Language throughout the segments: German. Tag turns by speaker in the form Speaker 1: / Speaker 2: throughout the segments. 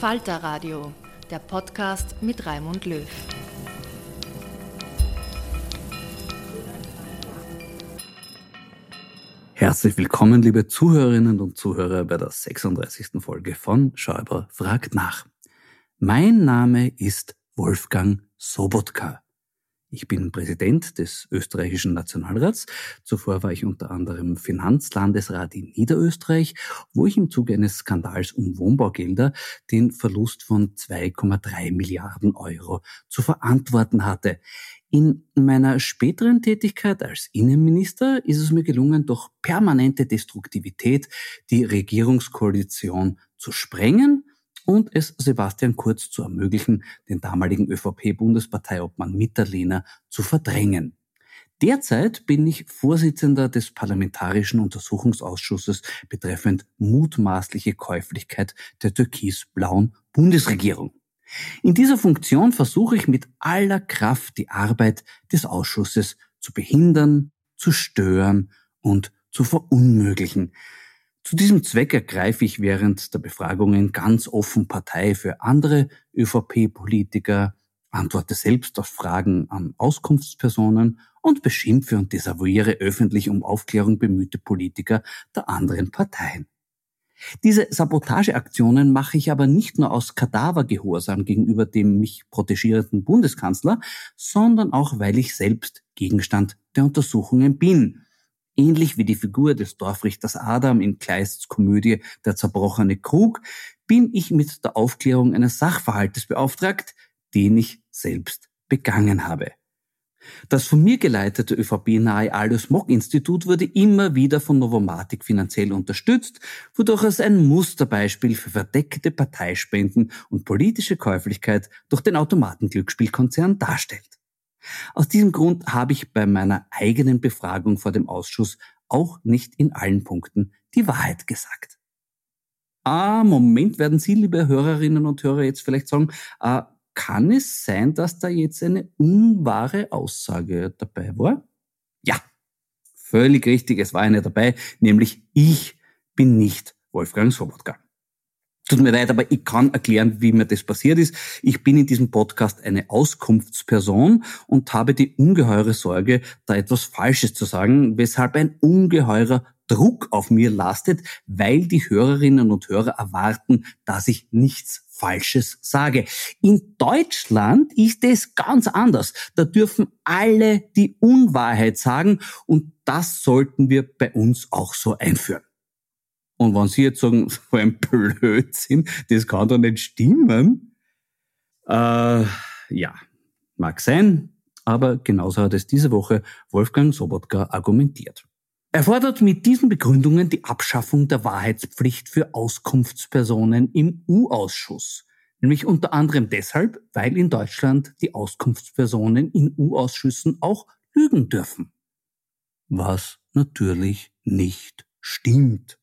Speaker 1: Falter Radio, der Podcast mit Raimund Löw.
Speaker 2: Herzlich willkommen, liebe Zuhörerinnen und Zuhörer, bei der 36. Folge von Schäuber fragt nach. Mein Name ist Wolfgang Sobotka. Ich bin Präsident des österreichischen Nationalrats. Zuvor war ich unter anderem Finanzlandesrat in Niederösterreich, wo ich im Zuge eines Skandals um Wohnbaugelder den Verlust von 2,3 Milliarden Euro zu verantworten hatte. In meiner späteren Tätigkeit als Innenminister ist es mir gelungen, durch permanente Destruktivität die Regierungskoalition zu sprengen und es Sebastian Kurz zu ermöglichen, den damaligen ÖVP-Bundesparteiobmann Mitterlehner zu verdrängen. Derzeit bin ich Vorsitzender des Parlamentarischen Untersuchungsausschusses betreffend mutmaßliche Käuflichkeit der türkis-blauen Bundesregierung. In dieser Funktion versuche ich mit aller Kraft die Arbeit des Ausschusses zu behindern, zu stören und zu verunmöglichen. Zu diesem Zweck ergreife ich während der Befragungen ganz offen Partei für andere ÖVP-Politiker, antworte selbst auf Fragen an Auskunftspersonen und beschimpfe und desavouiere öffentlich um Aufklärung bemühte Politiker der anderen Parteien. Diese Sabotageaktionen mache ich aber nicht nur aus Kadavergehorsam gegenüber dem mich protegierenden Bundeskanzler, sondern auch, weil ich selbst Gegenstand der Untersuchungen bin Ähnlich wie die Figur des Dorfrichters Adam in Kleists Komödie Der zerbrochene Krug bin ich mit der Aufklärung eines Sachverhaltes beauftragt, den ich selbst begangen habe. Das von mir geleitete ÖVP-nahe Aldous Mock Institut wurde immer wieder von Novomatic finanziell unterstützt, wodurch es ein Musterbeispiel für verdeckte Parteispenden und politische Käuflichkeit durch den Automatenglücksspielkonzern darstellt. Aus diesem Grund habe ich bei meiner eigenen Befragung vor dem Ausschuss auch nicht in allen Punkten die Wahrheit gesagt. Ah, Moment, werden Sie, liebe Hörerinnen und Hörer, jetzt vielleicht sagen, äh, kann es sein, dass da jetzt eine unwahre Aussage dabei war? Ja, völlig richtig, es war eine dabei, nämlich ich bin nicht Wolfgang Sobotka. Tut mir leid, aber ich kann erklären, wie mir das passiert ist. Ich bin in diesem Podcast eine Auskunftsperson und habe die ungeheure Sorge, da etwas Falsches zu sagen, weshalb ein ungeheurer Druck auf mir lastet, weil die Hörerinnen und Hörer erwarten, dass ich nichts Falsches sage. In Deutschland ist es ganz anders. Da dürfen alle die Unwahrheit sagen und das sollten wir bei uns auch so einführen. Und wenn Sie jetzt sagen, so ein Blödsinn, das kann doch nicht stimmen. Äh, ja, mag sein, aber genauso hat es diese Woche Wolfgang Sobotka argumentiert. Er fordert mit diesen Begründungen die Abschaffung der Wahrheitspflicht für Auskunftspersonen im U-Ausschuss. Nämlich unter anderem deshalb, weil in Deutschland die Auskunftspersonen in U-Ausschüssen auch lügen dürfen. Was natürlich nicht stimmt.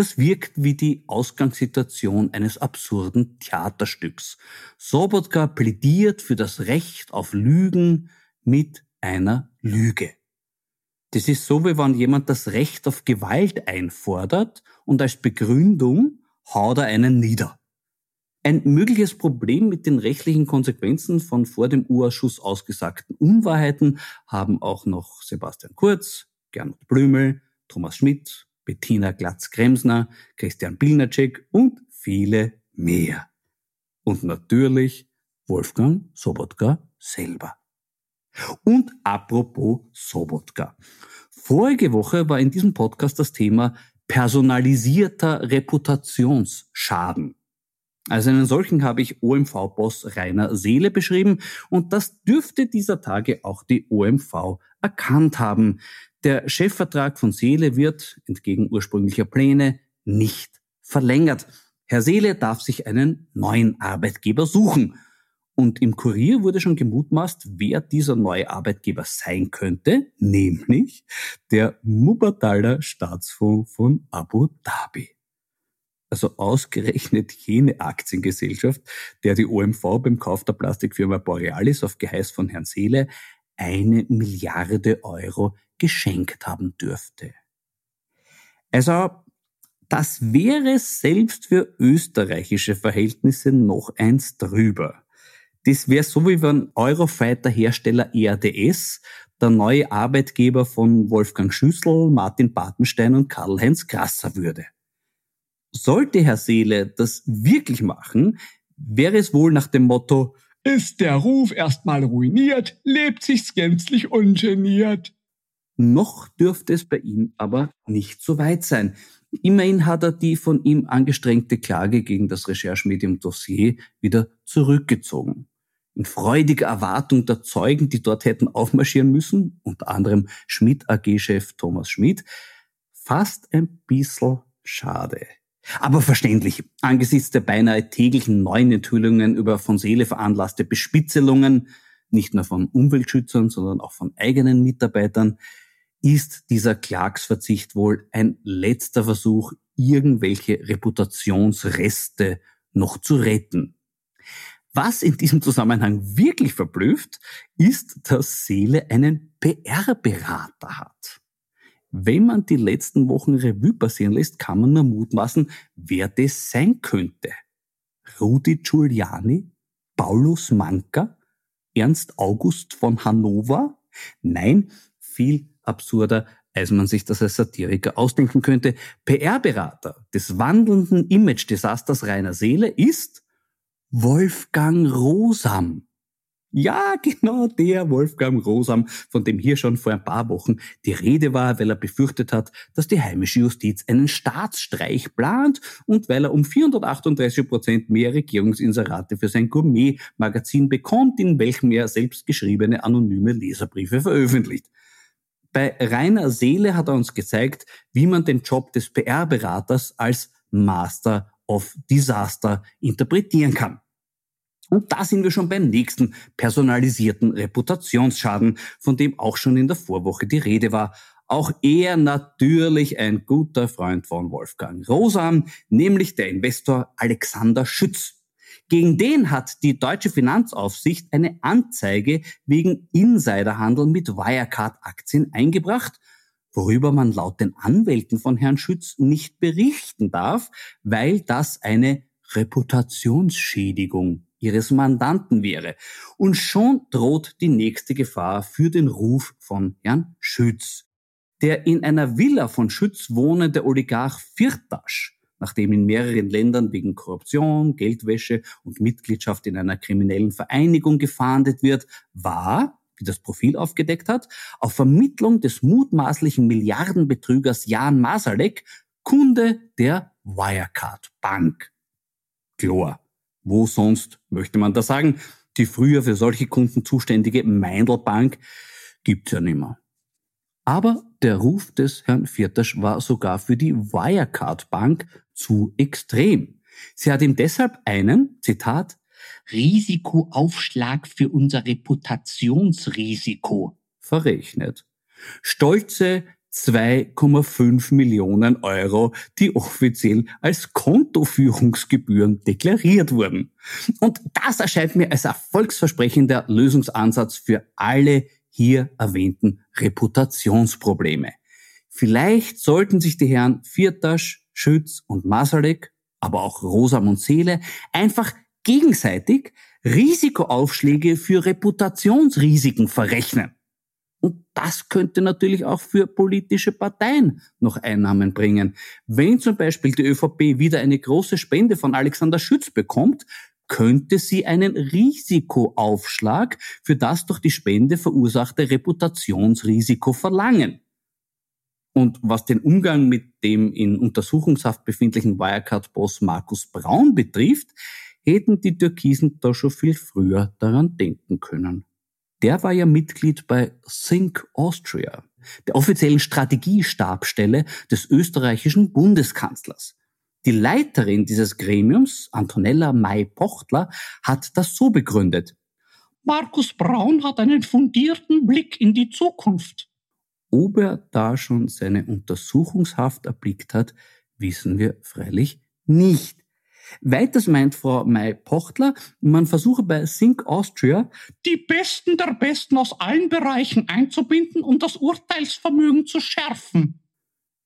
Speaker 2: Das wirkt wie die Ausgangssituation eines absurden Theaterstücks. Sobotka plädiert für das Recht auf Lügen mit einer Lüge. Das ist so, wie wenn jemand das Recht auf Gewalt einfordert und als Begründung haut er einen nieder. Ein mögliches Problem mit den rechtlichen Konsequenzen von vor dem U-Ausschuss ausgesagten Unwahrheiten haben auch noch Sebastian Kurz, Gernot Blümel, Thomas Schmidt Bettina Glatz-Kremsner, Christian Bilnacek und viele mehr. Und natürlich Wolfgang Sobotka selber. Und apropos Sobotka. Vorige Woche war in diesem Podcast das Thema personalisierter Reputationsschaden. Also einen solchen habe ich OMV-Boss Rainer Seele beschrieben und das dürfte dieser Tage auch die OMV erkannt haben. Der Chefvertrag von Seele wird, entgegen ursprünglicher Pläne, nicht verlängert. Herr Seele darf sich einen neuen Arbeitgeber suchen. Und im Kurier wurde schon gemutmaßt, wer dieser neue Arbeitgeber sein könnte, nämlich der Mubadala Staatsfonds von Abu Dhabi. Also ausgerechnet jene Aktiengesellschaft, der die OMV beim Kauf der Plastikfirma Borealis auf Geheiß von Herrn Seele eine Milliarde Euro geschenkt haben dürfte. Also, das wäre selbst für österreichische Verhältnisse noch eins drüber. Das wäre so, wie wenn Eurofighter-Hersteller ERDS der neue Arbeitgeber von Wolfgang Schüssel, Martin Bartenstein und Karl-Heinz Grasser würde. Sollte Herr Seele das wirklich machen, wäre es wohl nach dem Motto, ist der Ruf erstmal ruiniert, lebt sich's gänzlich ungeniert. Noch dürfte es bei ihm aber nicht so weit sein. Immerhin hat er die von ihm angestrengte Klage gegen das Recherchemedium Dossier wieder zurückgezogen. In freudiger Erwartung der Zeugen, die dort hätten aufmarschieren müssen, unter anderem Schmidt AG-Chef Thomas Schmidt, fast ein bisschen schade. Aber verständlich, angesichts der beinahe täglichen neuen Enthüllungen über von Seele veranlasste Bespitzelungen, nicht nur von Umweltschützern, sondern auch von eigenen Mitarbeitern, ist dieser Klagsverzicht wohl ein letzter Versuch, irgendwelche Reputationsreste noch zu retten. Was in diesem Zusammenhang wirklich verblüfft, ist, dass Seele einen PR-Berater hat. Wenn man die letzten Wochen Revue passieren lässt, kann man nur mutmaßen, wer das sein könnte. Rudi Giuliani? Paulus Manka? Ernst August von Hannover? Nein, viel absurder, als man sich das als Satiriker ausdenken könnte. PR-Berater des wandelnden Image-Desasters reiner Seele ist Wolfgang Rosam. Ja, genau der Wolfgang Rosam, von dem hier schon vor ein paar Wochen die Rede war, weil er befürchtet hat, dass die heimische Justiz einen Staatsstreich plant und weil er um 438 Prozent mehr Regierungsinserate für sein Gourmet-Magazin bekommt, in welchem er selbst geschriebene anonyme Leserbriefe veröffentlicht. Bei reiner Seele hat er uns gezeigt, wie man den Job des PR-Beraters als Master of Disaster interpretieren kann. Und da sind wir schon beim nächsten personalisierten Reputationsschaden, von dem auch schon in der Vorwoche die Rede war. Auch er natürlich ein guter Freund von Wolfgang Rosam, nämlich der Investor Alexander Schütz. Gegen den hat die deutsche Finanzaufsicht eine Anzeige wegen Insiderhandel mit Wirecard-Aktien eingebracht. worüber man laut den Anwälten von Herrn Schütz nicht berichten darf, weil das eine Reputationsschädigung ihres Mandanten wäre. Und schon droht die nächste Gefahr für den Ruf von Herrn Schütz. Der in einer Villa von Schütz wohnende Oligarch Firtasch, nachdem in mehreren Ländern wegen Korruption, Geldwäsche und Mitgliedschaft in einer kriminellen Vereinigung gefahndet wird, war, wie das Profil aufgedeckt hat, auf Vermittlung des mutmaßlichen Milliardenbetrügers Jan Masalek Kunde der Wirecard Bank. Chlor. Wo sonst, möchte man da sagen, die früher für solche Kunden zuständige Meindl Bank gibt's ja nimmer. Aber der Ruf des Herrn Viertasch war sogar für die Wirecard Bank zu extrem. Sie hat ihm deshalb einen, Zitat, Risikoaufschlag für unser Reputationsrisiko verrechnet. Stolze 2,5 Millionen Euro, die offiziell als Kontoführungsgebühren deklariert wurden. Und das erscheint mir als erfolgsversprechender Lösungsansatz für alle hier erwähnten Reputationsprobleme. Vielleicht sollten sich die Herren Viertasch, Schütz und Masalek, aber auch Rosamund Seele einfach gegenseitig Risikoaufschläge für Reputationsrisiken verrechnen. Und das könnte natürlich auch für politische Parteien noch Einnahmen bringen. Wenn zum Beispiel die ÖVP wieder eine große Spende von Alexander Schütz bekommt, könnte sie einen Risikoaufschlag für das durch die Spende verursachte Reputationsrisiko verlangen. Und was den Umgang mit dem in Untersuchungshaft befindlichen Wirecard-Boss Markus Braun betrifft, hätten die Türkisen da schon viel früher daran denken können der war ja Mitglied bei Think Austria, der offiziellen Strategiestabstelle des österreichischen Bundeskanzlers. Die Leiterin dieses Gremiums, Antonella May-Pochtler, hat das so begründet. Markus Braun hat einen fundierten Blick in die Zukunft. Ob er da schon seine Untersuchungshaft erblickt hat, wissen wir freilich nicht. Weiters meint Frau May-Pochtler, man versuche bei Think Austria die Besten der Besten aus allen Bereichen einzubinden und das Urteilsvermögen zu schärfen.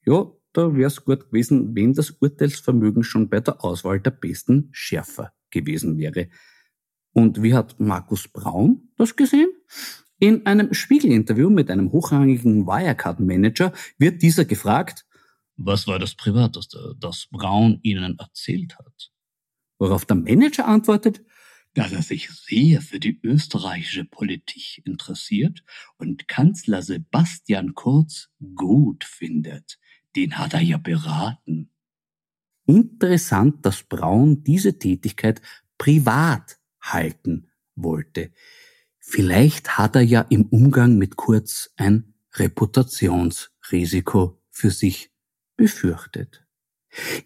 Speaker 2: Ja, da wäre es gut gewesen, wenn das Urteilsvermögen schon bei der Auswahl der Besten schärfer gewesen wäre. Und wie hat Markus Braun das gesehen? In einem Spiegelinterview mit einem hochrangigen Wirecard-Manager wird dieser gefragt, was war das Privateste, das Braun Ihnen erzählt hat? Worauf der Manager antwortet, dass er sich sehr für die österreichische Politik interessiert und Kanzler Sebastian Kurz gut findet. Den hat er ja beraten. Interessant, dass Braun diese Tätigkeit privat halten wollte. Vielleicht hat er ja im Umgang mit Kurz ein Reputationsrisiko für sich befürchtet.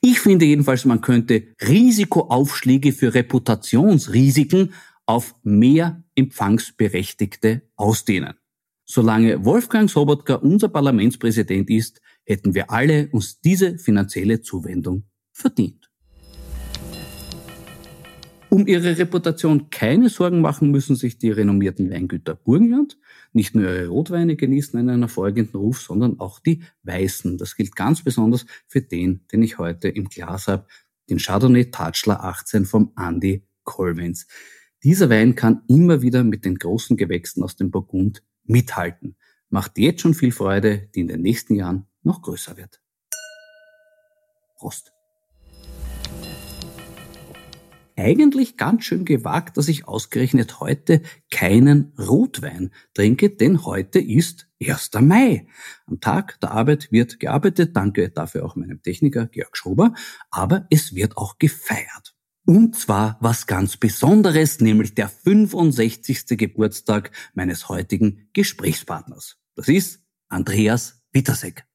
Speaker 2: Ich finde jedenfalls, man könnte Risikoaufschläge für Reputationsrisiken auf mehr Empfangsberechtigte ausdehnen. Solange Wolfgang Sobotka unser Parlamentspräsident ist, hätten wir alle uns diese finanzielle Zuwendung verdient. Um ihre Reputation keine Sorgen machen, müssen sich die renommierten Weingüter Burgenland nicht nur ihre Rotweine genießen in einer folgenden Ruf, sondern auch die Weißen. Das gilt ganz besonders für den, den ich heute im Glas habe, den Chardonnay Tatschler 18 vom Andy Colvins. Dieser Wein kann immer wieder mit den großen Gewächsen aus dem Burgund mithalten. Macht jetzt schon viel Freude, die in den nächsten Jahren noch größer wird. Prost! Eigentlich ganz schön gewagt, dass ich ausgerechnet heute keinen Rotwein trinke, denn heute ist 1. Mai. Am Tag der Arbeit wird gearbeitet, danke dafür auch meinem Techniker Georg Schober, aber es wird auch gefeiert. Und zwar was ganz Besonderes, nämlich der 65. Geburtstag meines heutigen Gesprächspartners. Das ist Andreas Wittersek.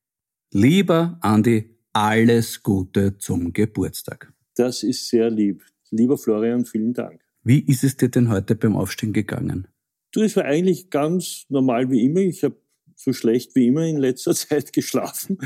Speaker 2: Lieber Andi, alles Gute zum Geburtstag.
Speaker 3: Das ist sehr lieb. Lieber Florian, vielen Dank.
Speaker 2: Wie ist es dir denn heute beim Aufstehen gegangen?
Speaker 3: Du, es war eigentlich ganz normal wie immer. Ich habe so schlecht wie immer in letzter Zeit geschlafen.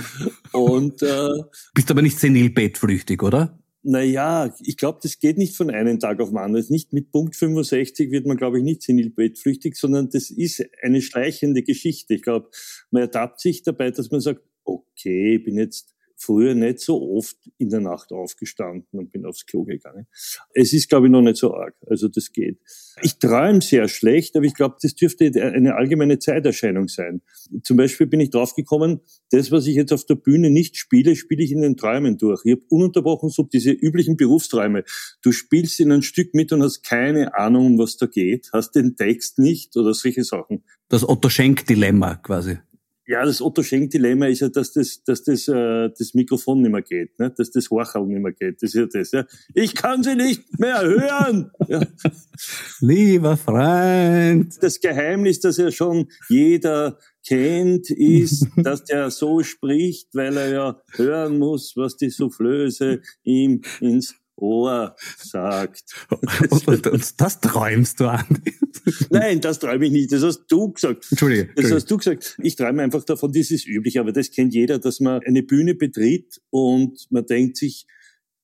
Speaker 3: Und
Speaker 2: äh, bist aber nicht senil bettflüchtig, oder?
Speaker 3: Naja, ich glaube, das geht nicht von einem Tag auf den anderen. Nicht mit Punkt 65 wird man, glaube ich, nicht senilbettflüchtig, sondern das ist eine schleichende Geschichte. Ich glaube, man ertappt sich dabei, dass man sagt, okay, ich bin jetzt früher nicht so oft in der Nacht aufgestanden und bin aufs Klo gegangen. Es ist, glaube ich, noch nicht so arg. Also das geht. Ich träume sehr schlecht, aber ich glaube, das dürfte eine allgemeine Zeiterscheinung sein. Zum Beispiel bin ich draufgekommen, das, was ich jetzt auf der Bühne nicht spiele, spiele ich in den Träumen durch. Ich habe ununterbrochen so diese üblichen Berufsträume. Du spielst in ein Stück mit und hast keine Ahnung, um was da geht, hast den Text nicht oder solche Sachen.
Speaker 2: Das Otto Schenk-Dilemma quasi.
Speaker 3: Ja, das Otto Schenk-Dilemma ist ja, dass das, dass das, äh, das Mikrofon nicht mehr geht, ne? dass das Horchel nicht mehr geht. Das ist ja das. Ja? Ich kann sie nicht mehr hören. Ja.
Speaker 2: Lieber Freund.
Speaker 3: Das Geheimnis, das ja schon jeder kennt, ist, dass der so spricht, weil er ja hören muss, was die Soufflöse ihm ins Ohr sagt.
Speaker 2: Und, und, und, das träumst du an?
Speaker 3: Nein, das träume ich nicht. Das hast du gesagt.
Speaker 2: Entschuldige.
Speaker 3: Das hast du gesagt. Ich träume einfach davon, das ist üblich, aber das kennt jeder, dass man eine Bühne betritt und man denkt sich,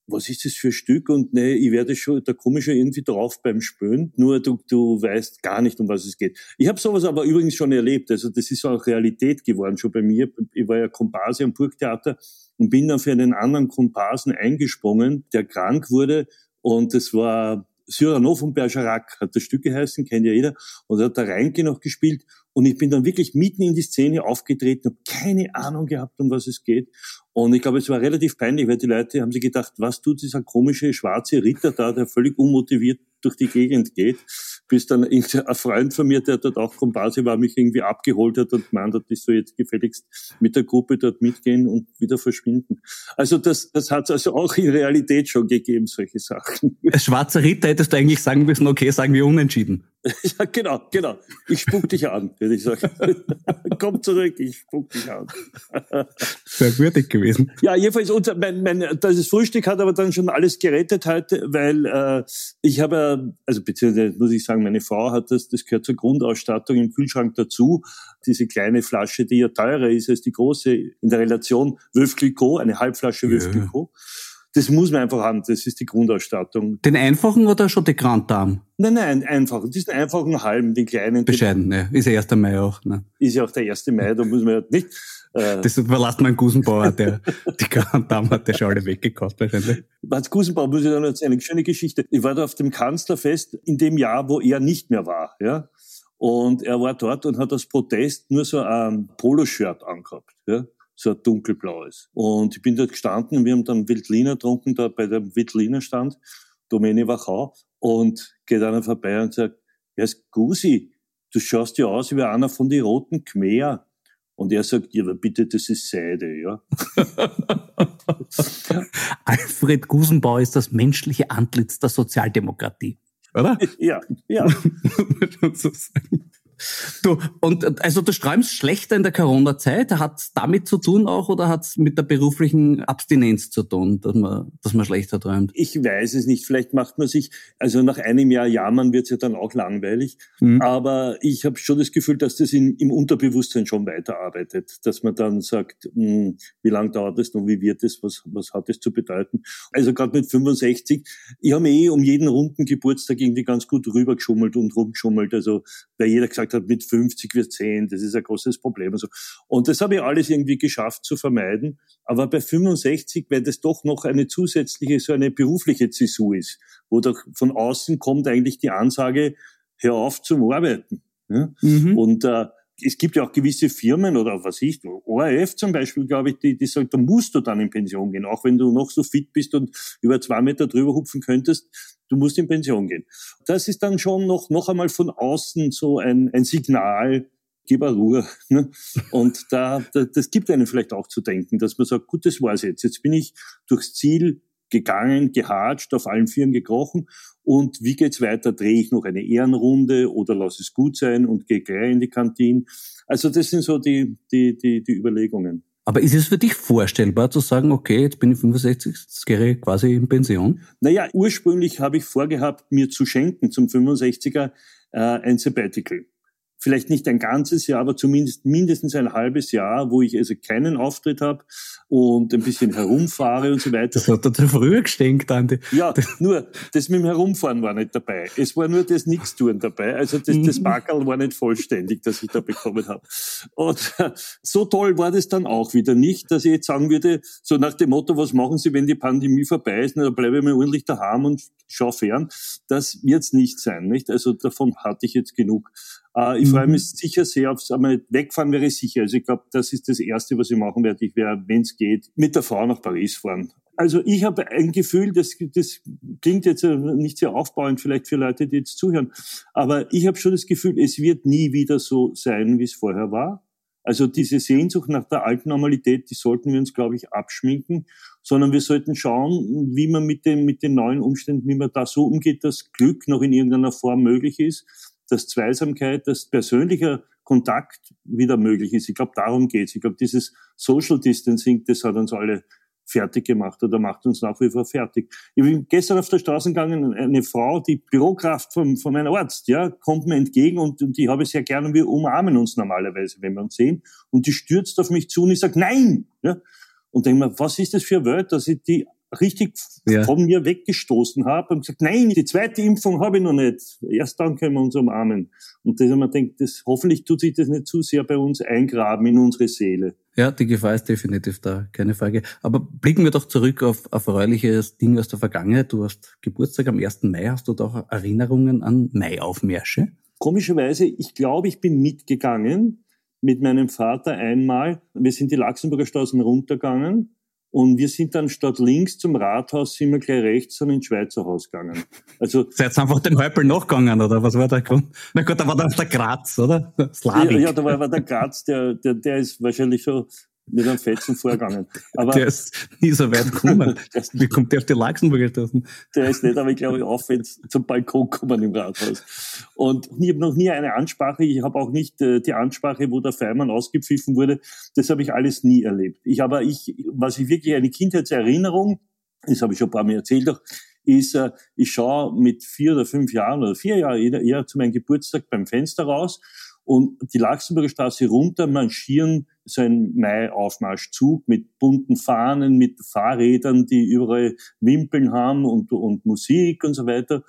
Speaker 3: was ist das für ein Stück? Und nee, ich werde schon, da komme ich schon irgendwie drauf beim Spüren. Nur du, du weißt gar nicht, um was es geht. Ich habe sowas aber übrigens schon erlebt. Also das ist auch Realität geworden, schon bei mir. Ich war ja Komparse am Burgtheater und bin dann für einen anderen Komparsen eingesprungen, der krank wurde. Und das war Cyrano von Bergerac, hat das Stück geheißen, kennt ja jeder. Und er hat da Reinke noch gespielt. Und ich bin dann wirklich mitten in die Szene aufgetreten, habe keine Ahnung gehabt, um was es geht. Und ich glaube, es war relativ peinlich, weil die Leute haben sich gedacht, was tut dieser komische schwarze Ritter da, der völlig unmotiviert durch die Gegend geht, bis dann ein Freund von mir, der dort auch Komparse war, mich irgendwie abgeholt hat und gemeint hat, ich soll jetzt gefälligst mit der Gruppe dort mitgehen und wieder verschwinden. Also das, das hat es also auch in Realität schon gegeben, solche Sachen.
Speaker 2: Als schwarzer Ritter hättest du eigentlich sagen müssen, okay, sagen wir unentschieden.
Speaker 3: ja, genau, genau. Ich spuck dich an, würde ich sagen. Komm zurück, ich spuck dich an.
Speaker 2: Sehr würdig gewesen.
Speaker 3: Ja, jedenfalls, unser, mein, mein, das Frühstück hat aber dann schon alles gerettet heute, weil äh, ich habe, also beziehungsweise muss ich sagen, meine Frau hat das, das gehört zur Grundausstattung im Kühlschrank dazu. Diese kleine Flasche, die ja teurer ist als die große in der Relation Wölf Clicquot, eine Halbflasche Wölf Clicquot. Das muss man einfach haben, das ist die Grundausstattung.
Speaker 2: Den einfachen oder schon die Grand Dame?
Speaker 3: Nein, nein, einfach. Diesen einfachen halben, die kleinen.
Speaker 2: Bescheiden, ne? Ist ja 1. Mai auch, ne?
Speaker 3: Ist ja auch der 1. Mai, da muss man ja nicht.
Speaker 2: Äh das überlasst man Gusenbauer, der die Grand Dame hat der schon alle weggekauft wahrscheinlich.
Speaker 3: Als Gusenbauer muss ich dann erzählen, eine schöne Geschichte. Ich war da auf dem Kanzlerfest in dem Jahr, wo er nicht mehr war, ja. Und er war dort und hat als Protest nur so ein Poloshirt angehabt, ja so ein dunkelblaues. Und ich bin dort gestanden und wir haben dann Wildliner getrunken, da bei dem Wildliner stand, Domäne Wachau, und geht einer vorbei und sagt, ja, Gusi, du schaust ja aus wie einer von den roten Khmer. Und er sagt, ja, aber bitte, das ist Seide, ja.
Speaker 2: Alfred Gusenbauer ist das menschliche Antlitz der Sozialdemokratie, oder?
Speaker 3: Ja, ja.
Speaker 2: Du, und also du träumst schlechter in der Corona-Zeit. Hat es damit zu tun auch oder hat es mit der beruflichen Abstinenz zu tun, dass man, dass man schlechter träumt?
Speaker 3: Ich weiß es nicht. Vielleicht macht man sich, also nach einem Jahr jammern wird es ja dann auch langweilig. Mhm. Aber ich habe schon das Gefühl, dass das in, im Unterbewusstsein schon weiterarbeitet. Dass man dann sagt, mh, hm, wie lange dauert es noch, wie wird es, was, was hat es zu bedeuten? Also gerade mit 65, ich habe eh um jeden runden Geburtstag irgendwie ganz gut rübergeschummelt und rumgeschummelt. Also weil jeder gesagt hat, mit 50 wird 10, das ist ein großes Problem. Und, so. und das habe ich alles irgendwie geschafft zu vermeiden. Aber bei 65, weil das doch noch eine zusätzliche, so eine berufliche Zäsur ist, wo doch von außen kommt eigentlich die Ansage, hör auf zum Arbeiten. Ja? Mhm. Und äh, es gibt ja auch gewisse Firmen oder was ich, ORF zum Beispiel, glaube ich, die, die sagen, da musst du dann in Pension gehen, auch wenn du noch so fit bist und über zwei Meter drüber hupfen könntest, du musst in Pension gehen. Das ist dann schon noch, noch einmal von außen so ein, ein Signal, gib Ruhe. Ne? Und da, da, das gibt einem vielleicht auch zu denken, dass man sagt, gut, das war's jetzt. Jetzt bin ich durchs Ziel gegangen, gehatscht, auf allen Vieren gekrochen. Und wie geht's weiter? Drehe ich noch eine Ehrenrunde oder lass es gut sein und gehe gleich in die Kantine? Also das sind so die, die, die, die Überlegungen.
Speaker 2: Aber ist es für dich vorstellbar zu sagen, okay, jetzt bin ich 65, jetzt gehe ich quasi in Pension?
Speaker 3: Naja, ursprünglich habe ich vorgehabt, mir zu schenken zum 65er äh, ein Sabbatical vielleicht nicht ein ganzes Jahr, aber zumindest mindestens ein halbes Jahr, wo ich also keinen Auftritt habe und ein bisschen herumfahre und so weiter.
Speaker 2: Das hat er zu früh gestinkt, Andi.
Speaker 3: Ja, nur das mit dem Herumfahren war nicht dabei. Es war nur das Nichtstun dabei. Also das, das Backerl mhm. war nicht vollständig, das ich da bekommen habe. Und so toll war das dann auch wieder nicht, dass ich jetzt sagen würde, so nach dem Motto, was machen Sie, wenn die Pandemie vorbei ist? Na, dann bleibe ich mal ordentlich daheim und schau fern. Das wird's nicht sein, nicht? Also davon hatte ich jetzt genug. Äh, ich mhm. freue mich sicher sehr aufs einmal wegfahren wäre ich sicher. Also ich glaube, das ist das Erste, was ich machen werde. Ich werde, wenn es geht, mit der Frau nach Paris fahren. Also ich habe ein Gefühl, das, das klingt jetzt nicht sehr aufbauend vielleicht für Leute, die jetzt zuhören, aber ich habe schon das Gefühl, es wird nie wieder so sein, wie es vorher war. Also diese Sehnsucht nach der alten Normalität, die sollten wir uns, glaube ich, abschminken, sondern wir sollten schauen, wie man mit, dem, mit den neuen Umständen, wie man da so umgeht, dass Glück noch in irgendeiner Form möglich ist, dass Zweisamkeit, dass persönlicher Kontakt wieder möglich ist. Ich glaube, darum geht's. Ich glaube, dieses Social Distancing, das hat uns alle fertig gemacht oder macht uns nach wie vor fertig. Ich bin gestern auf der Straße gegangen, eine Frau, die Bürokraft von, von meinem Arzt, ja, kommt mir entgegen und, und die habe ich sehr gerne und wir umarmen uns normalerweise, wenn wir uns sehen. Und die stürzt auf mich zu und ich sage, nein! Ja, und denke mir, was ist das für eine Welt, dass ich die richtig ja. von mir weggestoßen habe und gesagt, nein, die zweite Impfung habe ich noch nicht. Erst dann können wir uns umarmen. Und das, man denkt, das, hoffentlich tut sich das nicht zu sehr bei uns eingraben in unsere Seele.
Speaker 2: Ja, die Gefahr ist definitiv da, keine Frage. Aber blicken wir doch zurück auf erfreuliches Ding aus der Vergangenheit. Du hast Geburtstag am 1. Mai. Hast du da auch Erinnerungen an Maiaufmärsche?
Speaker 3: Komischerweise, ich glaube, ich bin mitgegangen mit meinem Vater einmal. Wir sind die Laxenburger Straßen runtergegangen und wir sind dann statt links zum Rathaus, sind wir gleich rechts und ins Schweizer Haus gegangen.
Speaker 2: Also. Seid einfach dem Häupl nachgegangen, oder was war der Grund? Na gut, da war da der Graz, oder?
Speaker 3: Slavik. Ja, ja, da war, war der Graz, der, der, der ist wahrscheinlich schon mit einem Fetzen vorgegangen.
Speaker 2: Aber der ist nie so weit gekommen. Wie kommt der auf die Luxemburger Straßen?
Speaker 3: Der ist nicht, aber ich glaube, aufwärts zum Balkon gekommen im Rathaus. Und ich habe noch nie eine Ansprache, ich habe auch nicht äh, die Ansprache, wo der Feimann ausgepfiffen wurde, das habe ich alles nie erlebt. Ich aber ich, was ich wirklich eine Kindheitserinnerung, das habe ich schon ein paar Mal erzählt, auch, ist, äh, ich schaue mit vier oder fünf Jahren oder vier Jahren eher, eher zu meinem Geburtstag beim Fenster raus und die Laxenburger Straße runter marschieren so ein Mai-Aufmarschzug mit bunten Fahnen, mit Fahrrädern, die überall Wimpeln haben und, und Musik und so weiter.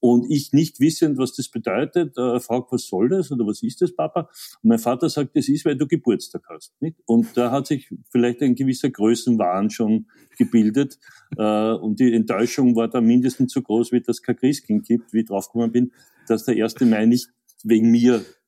Speaker 3: Und ich nicht wissend, was das bedeutet, äh, fragt, was soll das oder was ist das, Papa? Und mein Vater sagt, das ist, weil du Geburtstag hast. Nicht? Und da hat sich vielleicht ein gewisser Größenwahn schon gebildet. Äh, und die Enttäuschung war da mindestens so groß, wie das kein Christkind gibt, wie ich draufgekommen bin, dass der 1. Mai nicht wegen mir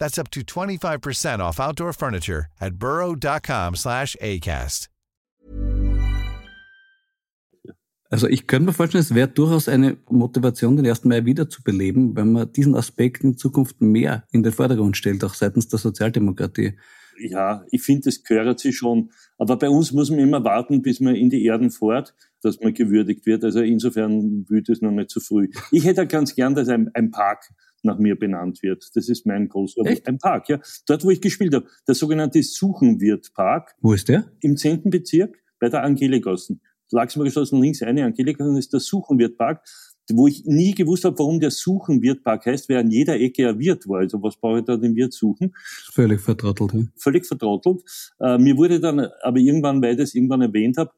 Speaker 4: That's up to 25% off outdoor furniture at burrow.com slash ACAST.
Speaker 2: Also ich könnte mir vorstellen, es wäre durchaus eine Motivation, den 1. Mai wieder zu beleben, wenn man diesen Aspekt in Zukunft mehr in den Vordergrund stellt, auch seitens der Sozialdemokratie.
Speaker 3: Ja, ich finde, das gehört sich schon. Aber bei uns muss man immer warten, bis man in die Erden fährt, dass man gewürdigt wird. Also insofern würde es noch nicht zu früh. Ich hätte ganz gern, dass ein, ein Park nach mir benannt wird. Das ist mein großer Echt? ein Park, ja. Dort, wo ich gespielt habe, der sogenannte Suchenwirt-Park.
Speaker 2: Wo ist der?
Speaker 3: Im zehnten Bezirk bei der Angelikassen. Luxemburger Straße links eine, Angelikassen ist der Suchenwirt-Park, wo ich nie gewusst habe, warum der Suchenwirt-Park heißt, weil an jeder Ecke ein Wirt war. Also was brauche ich da den Wirt suchen?
Speaker 2: Völlig vertrottelt. Ja.
Speaker 3: Völlig vertrottelt. Äh, mir wurde dann, aber irgendwann, weil ich das irgendwann erwähnt habe,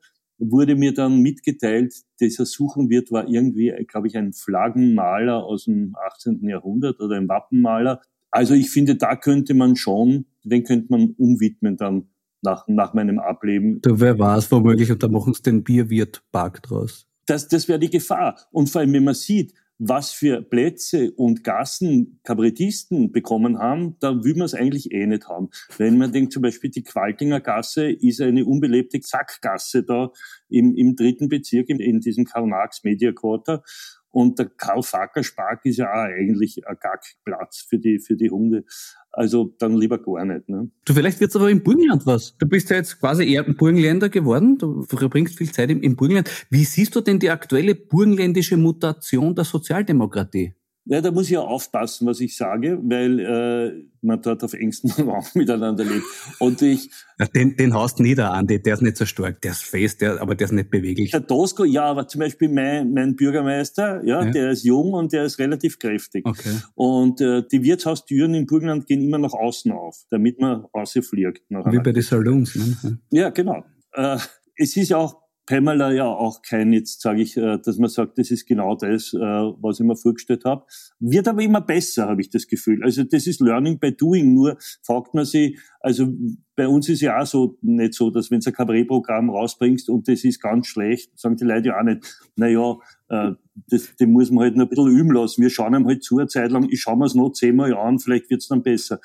Speaker 3: wurde mir dann mitgeteilt, dieser Suchenwirt war irgendwie, glaube ich, ein Flaggenmaler aus dem 18. Jahrhundert oder ein Wappenmaler. Also ich finde, da könnte man schon, den könnte man umwidmen dann nach, nach meinem Ableben.
Speaker 2: Du, wer war es womöglich und da machen sie den Bierwirt-Park draus.
Speaker 3: Das, das wäre die Gefahr. Und vor allem, wenn man sieht, was für Plätze und Gassen Kabarettisten bekommen haben, da will man es eigentlich eh nicht haben. Wenn man denkt, zum Beispiel die Qualtinger Gasse ist eine unbelebte Sackgasse da im, im dritten Bezirk, in, in diesem Karl-Marx Media Quarter. Und der Karl Facker Spark ist ja auch eigentlich ein Gackplatz für die, für die Hunde. Also dann lieber gar nicht. Ne?
Speaker 2: Du, vielleicht wird's aber im Burgenland was. Du bist ja jetzt quasi eher ein Burgenländer geworden. Du verbringst viel Zeit im, im Burgenland. Wie siehst du denn die aktuelle burgenländische Mutation der Sozialdemokratie?
Speaker 3: Ja, da muss ich ja aufpassen, was ich sage, weil äh, man dort auf engstem Raum miteinander lebt. Und ich.
Speaker 2: Ja, den, den haust nieder, Andi, der ist nicht so stark, der ist fest, der, aber der ist nicht beweglich.
Speaker 3: Der Tosco, ja, aber zum Beispiel mein, mein Bürgermeister, ja, ja, der ist jung und der ist relativ kräftig. Okay. Und äh, die Wirtshaustüren im Burgenland gehen immer nach außen auf, damit man rausfliegt.
Speaker 2: Wie bei den Saloons, ne?
Speaker 3: Ja, genau. Äh, es ist ja auch Pamela ja auch kein, jetzt sage ich, äh, dass man sagt, das ist genau das, äh, was ich mir vorgestellt habe. Wird aber immer besser, habe ich das Gefühl. Also das ist Learning by Doing. Nur fragt man sich, also bei uns ist ja auch so nicht so, dass wenn du ein Kabarettprogramm rausbringst und das ist ganz schlecht, sagen die Leute ja auch nicht, naja, äh, das, den muss man halt noch ein bisschen üben lassen. Wir schauen ihm halt zu eine Zeit lang, ich schaue mir es noch zehnmal an, vielleicht wird's dann besser.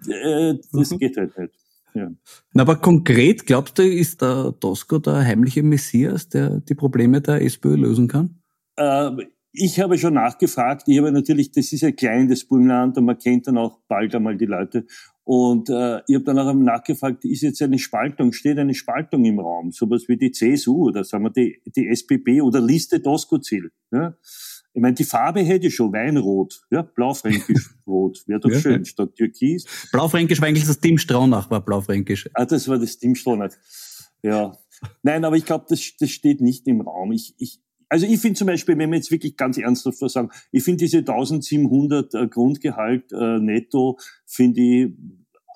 Speaker 3: Das mhm. geht halt nicht.
Speaker 2: Ja. Na, aber konkret, glaubst du, ist der Tosco der heimliche Messias, der die Probleme der SPÖ lösen kann?
Speaker 3: Äh, ich habe schon nachgefragt. Ich habe natürlich, das ist ja klein, das Burgenland, und man kennt dann auch bald einmal die Leute. Und äh, ich habe dann auch nachgefragt, ist jetzt eine Spaltung, steht eine Spaltung im Raum, sowas wie die CSU oder sagen wir die, die SPB oder Liste Tosco-Ziel. Ja? Ich meine, die Farbe hätte ich schon, Weinrot, ja, Blaufränkisch Rot, wäre doch ja, schön, statt Türkis.
Speaker 2: Blaufränkisch war eigentlich das Tim Stronach, war Blaufränkisch.
Speaker 3: Ah, das war das Tim Stronach. Ja. Nein, aber ich glaube, das, das steht nicht im Raum. Ich, ich, also ich finde zum Beispiel, wenn wir jetzt wirklich ganz ernsthaft was sagen, ich finde diese 1700 äh, Grundgehalt äh, netto, finde ich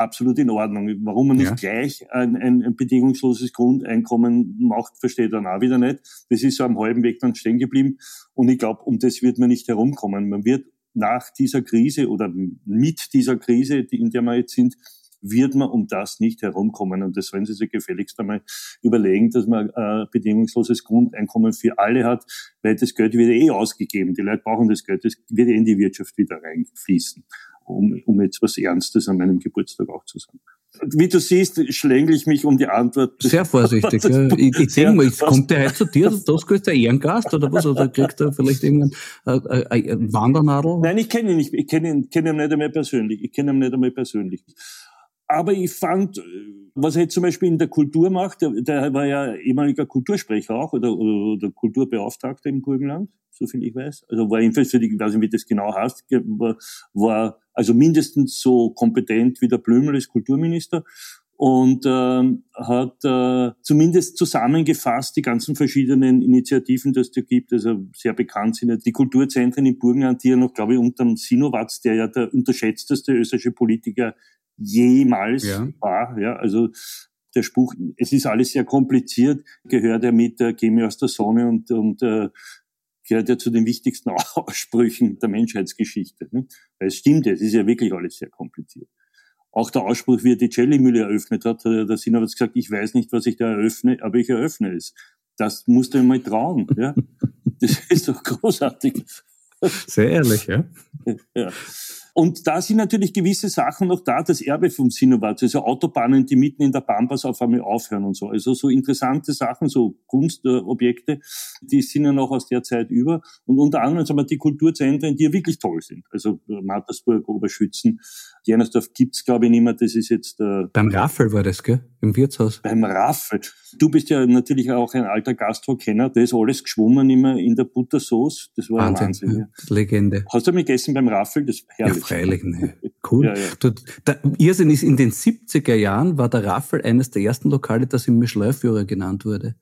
Speaker 3: absolut in Ordnung. Warum man nicht ja. gleich ein, ein, ein, bedingungsloses Grundeinkommen macht, versteht dann auch wieder nicht. Das ist so am halben Weg dann stehen geblieben. Und ich glaube, um das wird man nicht herumkommen. Man wird nach dieser Krise oder mit dieser Krise, in der wir jetzt sind, wird man um das nicht herumkommen. Und das sollen Sie sich gefälligst einmal überlegen, dass man ein bedingungsloses Grundeinkommen für alle hat, weil das Geld wird eh ausgegeben. Die Leute brauchen das Geld, das wird eh in die Wirtschaft wieder reinfließen um, um jetzt was Ernstes an meinem Geburtstag auch zu sagen. Wie du siehst, schlängle ich mich um die Antwort.
Speaker 2: Sehr vorsichtig. Ja. Ich, ich denke mal, kommt der heute zu dir, das ist der Ehrengast oder was? Oder kriegt er vielleicht irgendein äh, äh, Wandernadel?
Speaker 3: Nein, ich kenne ihn nicht. Ich kenne ihn, kenn ihn nicht einmal persönlich. Ich kenne ihn nicht einmal persönlich. Aber ich fand, was er jetzt zum Beispiel in der Kultur macht, der, der war ja ehemaliger Kultursprecher auch oder, oder, Kulturbeauftragter im Burgenland, soviel ich weiß. Also war jedenfalls für die, ich weiß nicht, wie das genau heißt, war, war also mindestens so kompetent wie der Blümel als Kulturminister und ähm, hat äh, zumindest zusammengefasst die ganzen verschiedenen Initiativen, die es da gibt. Also sehr bekannt sind ja die Kulturzentren in Burgenland, die ja noch, glaube ich, unter dem Sinowatz, der ja der unterschätzteste österreichische Politiker jemals ja. war. Ja, also der Spruch, es ist alles sehr kompliziert, gehört ja mit äh, Geh mir aus der Sonne und, und äh, gehört ja zu den wichtigsten Aussprüchen der Menschheitsgeschichte. Ne? Weil es stimmt, es ist ja wirklich alles sehr kompliziert. Auch der Ausspruch, wie er die Jelly-Mühle eröffnet hat, hat der Sinowatz gesagt, ich weiß nicht, was ich da eröffne, aber ich eröffne es. Das musst du mal trauen. Ja? Das ist doch großartig.
Speaker 2: Sehr ehrlich, ja.
Speaker 3: ja. Und da sind natürlich gewisse Sachen noch da, das Erbe vom Sinowatz, also Autobahnen, die mitten in der Pampas auf einmal aufhören und so. Also so interessante Sachen, so Kunstobjekte, die sind ja noch aus der Zeit über. Und unter anderem sagen wir die Kulturzentren, die ja wirklich toll sind. Also Mattersburg, Oberschützen, Jennersdorf gibt's glaube ich nicht mehr, das ist jetzt... Äh,
Speaker 2: Beim Raffel war das, gell? Im Wirtshaus.
Speaker 3: Beim Raffel. Du bist ja natürlich auch ein alter Gastro-Kenner, da ist alles geschwommen immer in der Buttersauce. Das war Wahnsinn. Wahnsinn ja.
Speaker 2: Legende.
Speaker 3: Hast du mal gegessen beim Raffel? Das
Speaker 2: herrlich freilich, ne. Cool. Ja, ja. Du, der Irrsinn ist, in den 70er Jahren war der Raffel eines der ersten Lokale, das im Michelin-Führer genannt wurde.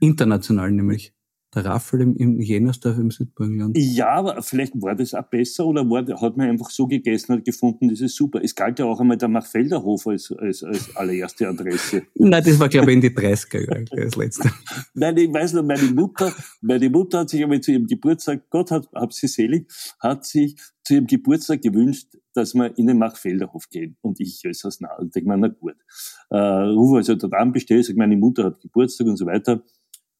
Speaker 2: International nämlich der Raffel im, im Jenersdorf im Südburgenland.
Speaker 3: Ja, aber vielleicht war das auch besser oder war, hat man einfach so gegessen und gefunden, das ist super. Es galt ja auch einmal der Machfelderhof als, als, als allererste Adresse.
Speaker 2: Nein, das war glaube ich in die 30er Jahre, das letzte.
Speaker 3: Nein, ich weiß noch, meine Mutter, meine Mutter hat sich einmal zu ihrem Geburtstag, Gott hat, hab sie selig, hat sich zu ihrem Geburtstag gewünscht, dass wir in den Machfelderhof gehen. Und ich als aus nah, denke mir, na gut. Äh, rufe also dort an, bestelle, sage, meine Mutter hat Geburtstag und so weiter.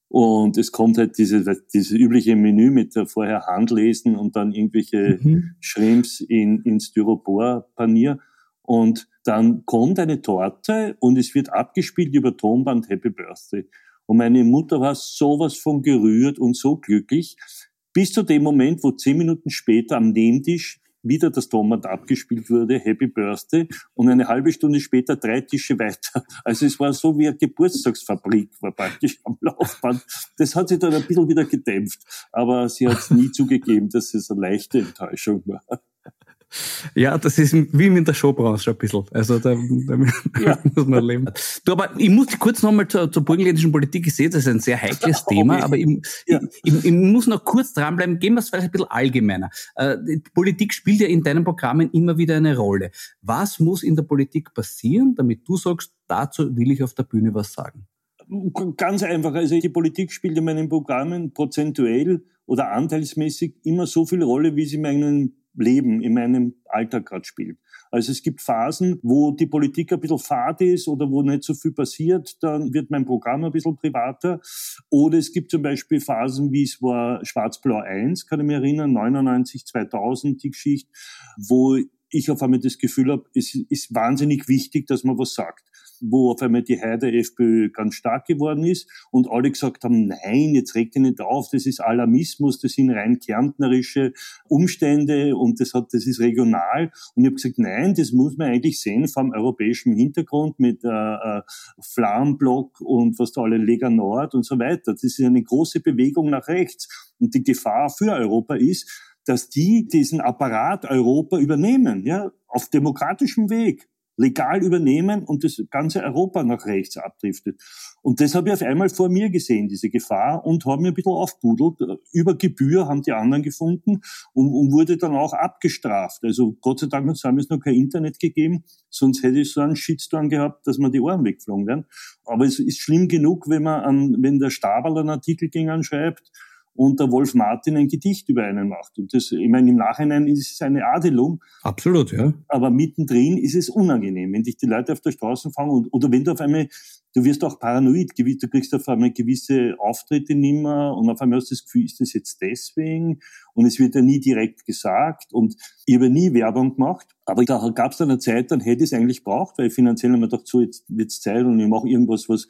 Speaker 3: Und es kommt halt dieses, dieses übliche Menü mit vorher Handlesen und dann irgendwelche mhm. Shrimps in, in Styropor-Panier. Und dann kommt eine Torte und es wird abgespielt über Tonband Happy Birthday. Und meine Mutter war sowas von gerührt und so glücklich, Bis zu dem Moment, wo zehn Minuten später am Nebentisch wieder das Torwand abgespielt wurde, Happy Birthday, und eine halbe Stunde später drei Tische weiter. Also es war so wie eine Geburtstagsfabrik, war praktisch am Laufband. Das hat sich dann ein bisschen wieder gedämpft, aber sie hat nie zugegeben, dass es eine leichte Enttäuschung war.
Speaker 2: Ja, das ist wie in der Showbranche ein bisschen. Also da, da ja. muss man leben. Du, aber ich muss kurz nochmal zur, zur burgenländischen Politik. Ich sehe, das ist ein sehr heikles Thema, aber ich, ja. ich, ich, muss noch kurz dranbleiben. Gehen wir es vielleicht ein bisschen allgemeiner. Äh, Politik spielt ja in deinen Programmen immer wieder eine Rolle. Was muss in der Politik passieren, damit du sagst, dazu will ich auf der Bühne was sagen?
Speaker 3: Ganz einfach. Also die Politik spielt in meinen Programmen prozentuell oder anteilsmäßig immer so viel Rolle, wie sie meinen Leben, in meinem Alltag gerade spielt. Also es gibt Phasen, wo die Politik ein bisschen fad ist oder wo nicht so viel passiert, dann wird mein Programm ein bisschen privater. Oder es gibt zum Beispiel Phasen, wie es war Schwarz-Blau 1, kann ich mich erinnern, 99, 2000, die Geschichte, wo ich auf einmal das Gefühl habe, es ist wahnsinnig wichtig, dass man was sagt wo auf einmal die Heide FPÖ ganz stark geworden ist und alle gesagt haben, nein, jetzt regt ihr nicht auf, das ist Alarmismus, das sind rein kärntnerische Umstände und das hat, das ist regional. Und ich habe gesagt, nein, das muss man eigentlich sehen vom europäischen Hintergrund mit äh, äh, Flammenblock und was da alle Lega Nord und so weiter. Das ist eine große Bewegung nach rechts. Und die Gefahr für Europa ist, dass die diesen Apparat Europa übernehmen, ja, auf demokratischem Weg legal übernehmen und das ganze Europa nach rechts abdriftet. Und das habe ich auf einmal vor mir gesehen, diese Gefahr, und habe mir ein bisschen aufbudelt. Über Gebühr haben die anderen gefunden und, und wurde dann auch abgestraft. Also Gott sei Dank haben es noch kein Internet gegeben, sonst hätte ich so einen Shitstorm gehabt, dass mir die Ohren weggeflogen wären. Aber es ist schlimm genug, wenn man an, wenn der Stabel einen Artikel gegen einen schreibt, und der Wolf Martin ein Gedicht über einen macht. Und das, ich meine, im Nachhinein ist es eine Adelung.
Speaker 2: Absolut, ja.
Speaker 3: Aber mittendrin ist es unangenehm, wenn dich die Leute auf der Straße fangen und, oder wenn du auf einmal, du wirst auch paranoid, du kriegst auf einmal gewisse Auftritte nimmer und auf einmal hast du das Gefühl, ist das jetzt deswegen? Und es wird ja nie direkt gesagt und ich habe nie Werbung gemacht. Aber da gab es dann eine Zeit, dann hätte ich es eigentlich braucht, weil finanziell haben wir gedacht, so, jetzt wird's Zeit und ich mache irgendwas, was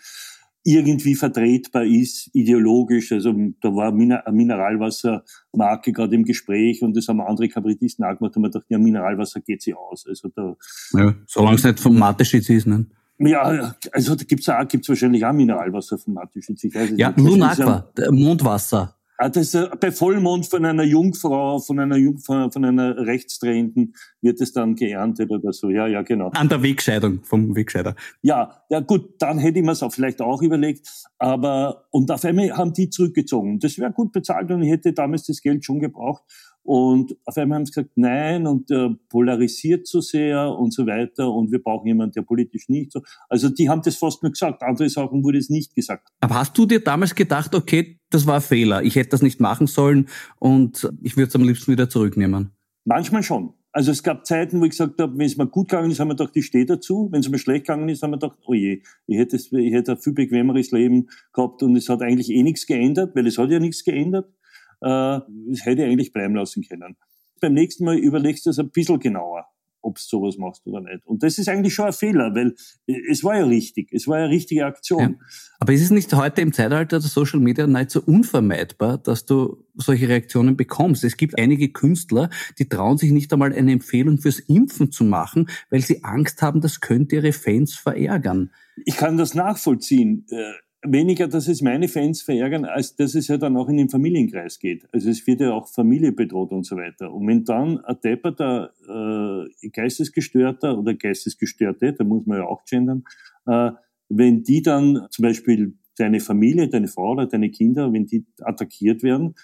Speaker 3: irgendwie vertretbar ist, ideologisch. Also da war eine Mineralwassermarke gerade im Gespräch und das haben andere Kabarettisten auch gemacht, und man dachte, ja, Mineralwasser geht sie aus. Also da,
Speaker 2: ja, solange es nicht vom Mateschitz ist, ne?
Speaker 3: Ja, also da gibt's auch, gibt's wahrscheinlich auch Mineralwasser vom Mateschitz.
Speaker 2: Ja, Lunaqua, Mondwasser.
Speaker 3: Ah, das, bei Vollmond von einer Jungfrau, von einer Jungfrau, von einer Rechtsdrehenden wird es dann geerntet oder so. Ja, ja, genau.
Speaker 2: An der Wegscheidung, vom Wegscheider.
Speaker 3: Ja, ja gut, dann hätte ich mir es auch vielleicht auch überlegt. Aber, und auf einmal haben die zurückgezogen. Das wäre gut bezahlt und ich hätte damals das Geld schon gebraucht. Und auf einmal haben sie gesagt, nein, und der polarisiert zu so sehr und so weiter und wir brauchen jemanden, der politisch nicht so. Also die haben das fast nur gesagt, andere Sachen wurde es nicht gesagt.
Speaker 2: Aber hast du dir damals gedacht, okay, das war ein Fehler, ich hätte das nicht machen sollen und ich würde es am liebsten wieder zurücknehmen?
Speaker 3: Manchmal schon. Also es gab Zeiten, wo ich gesagt habe, wenn es mir gut gegangen ist, haben wir gedacht, ich stehe dazu. Wenn es mir schlecht gegangen ist, haben wir gedacht, oh je, ich hätte, ich hätte ein viel bequemeres Leben gehabt und es hat eigentlich eh nichts geändert, weil es hat ja nichts geändert äh, das hätte ich eigentlich bleiben lassen können. Beim nächsten Mal überlegst du es ein bisschen genauer, ob du sowas machst oder nicht. Und das ist eigentlich schon ein Fehler, weil es war ja richtig, es war ja richtige Aktion. Ja.
Speaker 2: Aber ist es nicht heute im Zeitalter der Social Media nicht so unvermeidbar, dass du solche Reaktionen bekommst? Es gibt einige Künstler, die trauen sich nicht einmal eine Empfehlung fürs Impfen zu machen, weil sie Angst haben, das könnte ihre Fans verärgern.
Speaker 3: Ich kann das nachvollziehen äh, weniger, dass es meine Fans verärgern, als dass es ja dann auch in den Familienkreis geht. Also es wird ja auch Familie bedroht und so weiter. Und wenn dann ein depperter äh, Geistesgestörter oder Geistesgestörte, da muss man ja auch gendern, äh, wenn die dann zum Beispiel deine Familie, deine Frau oder deine Kinder, wenn die attackiert werden,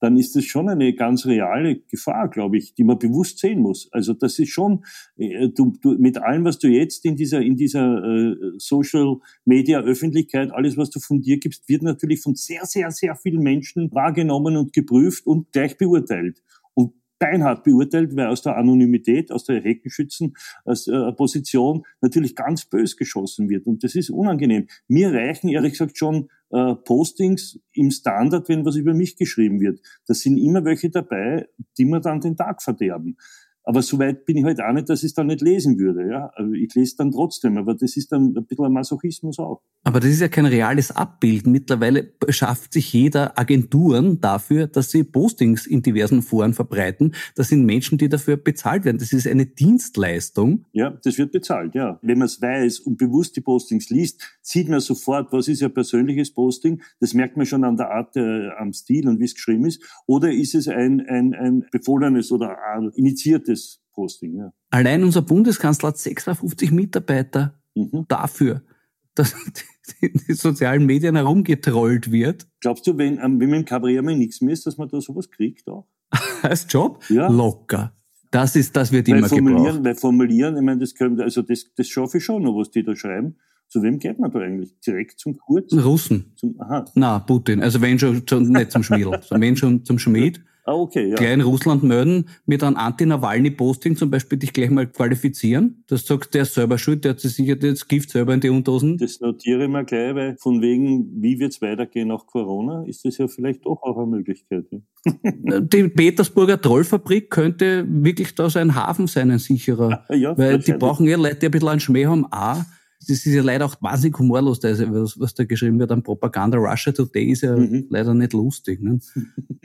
Speaker 3: dann ist das schon eine ganz reale Gefahr, glaube ich, die man bewusst sehen muss. Also das ist schon, äh, du, du, mit allem, was du jetzt in dieser, in dieser äh, Social Media Öffentlichkeit, alles, was du von dir gibst, wird natürlich von sehr, sehr, sehr vielen Menschen wahrgenommen und geprüft und gleich beurteilt beinhart beurteilt, weil aus der Anonymität, aus der Heckenschützen-Position äh, natürlich ganz bös geschossen wird. Und das ist unangenehm. Mir reichen ehrlich gesagt schon äh, Postings im Standard, wenn was über mich geschrieben wird. Da sind immer welche dabei, die mir dann den Tag verderben. Aber soweit bin ich halt auch nicht, dass ich es dann nicht lesen würde. Ja? Also ich lese dann trotzdem, aber das ist dann ein bisschen ein Masochismus auch.
Speaker 2: Aber das ist ja kein reales Abbild. Mittlerweile schafft sich jeder Agenturen dafür, dass sie Postings in diversen Foren verbreiten. Das sind Menschen, die dafür bezahlt werden. Das ist eine Dienstleistung.
Speaker 3: Ja, das wird bezahlt, ja. Wenn man es weiß und bewusst die Postings liest, sieht man sofort, was ist ja persönliches Posting. Das merkt man schon an der Art, äh, am Stil und wie es geschrieben ist. Oder ist es ein, ein, ein befohlenes oder ein initiiertes Posting, ja.
Speaker 2: Allein unser Bundeskanzler hat 56 Mitarbeiter mhm. dafür, dass in den sozialen Medien herumgetrollt wird.
Speaker 3: Glaubst du, wenn, ähm, wenn man im Kabarett mal nichts mehr ist, dass man da sowas kriegt auch?
Speaker 2: Als Job? Ja. Locker. Das ist, das wird
Speaker 3: weil
Speaker 2: immer
Speaker 3: formulieren,
Speaker 2: gebraucht.
Speaker 3: Weil formulieren, ich meine, das könnte, also das, das schaffe ich schon noch, was die da schreiben. Zu wem geht man da eigentlich? Direkt zum Kurz?
Speaker 2: Russen.
Speaker 3: Zum, aha.
Speaker 2: Na, Putin. Also wenn schon, schon nicht zum Schmiedel, wenn schon zum Schmied.
Speaker 3: Ah, okay, ja.
Speaker 2: Gleich in Russland melden, mit einem Anti-Nawalny-Posting zum Beispiel dich gleich mal qualifizieren. Das sagt, der ist selber schuld, der hat sich sicher das Gift selber in die Unterhosen.
Speaker 3: Das notiere ich mir gleich, weil von wegen, wie wird's weitergehen nach Corona, ist das ja vielleicht doch auch eine Möglichkeit. Ja.
Speaker 2: Die Petersburger Trollfabrik könnte wirklich da so ein Hafen sein, ein sicherer.
Speaker 3: Ja,
Speaker 2: weil die brauchen ja Leute, die ein bisschen einen Schmäh haben, auch das ist ja leider auch wahnsinnig humorlos, was, was da geschrieben wird an Propaganda. Russia Today ist ja mhm. leider nicht lustig. Ne?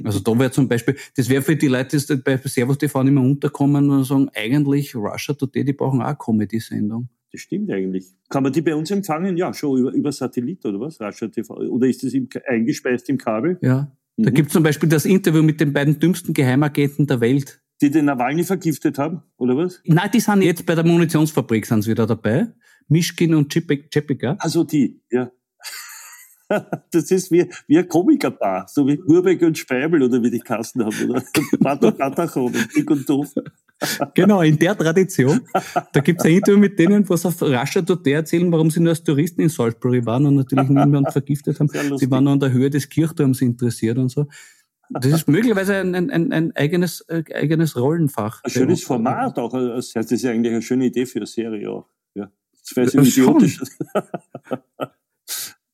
Speaker 2: Also da wäre zum Beispiel, das wäre für die Leute, die bei Servus TV nicht mehr unterkommen und sagen, eigentlich Russia Today, die brauchen auch eine Comedy-Sendung.
Speaker 3: Das stimmt eigentlich. Kann man die bei uns empfangen? Ja, schon über, über Satellit oder was? Russia TV. Oder ist das im, eingespeist im Kabel?
Speaker 2: Ja. Mhm. Da gibt es zum Beispiel das Interview mit den beiden dümmsten Geheimagenten der Welt.
Speaker 3: Die den Nawalny vergiftet haben, oder was?
Speaker 2: Nein, die sind jetzt bei der Munitionsfabrik sind sie wieder dabei. Mischkin und Czepika.
Speaker 3: Also die, ja. Das ist wie, wie ein Komikerpaar, so wie Urbeck und Speibel oder wie die Kasten haben, oder? Pato Patachon und Dick und Doof.
Speaker 2: Genau, in der Tradition. Da gibt's ein Interview mit denen, was auf Rascher Today erzählen, warum sie nur als Touristen in Salisbury waren und natürlich niemand vergiftet haben. Sie waren nur an der Höhe des Kirchturms interessiert und so. Das ist möglicherweise ein, ein, ein eigenes, äh, eigenes Rollenfach.
Speaker 3: Ein schönes Format auch. Das ist ja eigentlich eine schöne Idee für eine Serie auch. Wäre so idiotisch.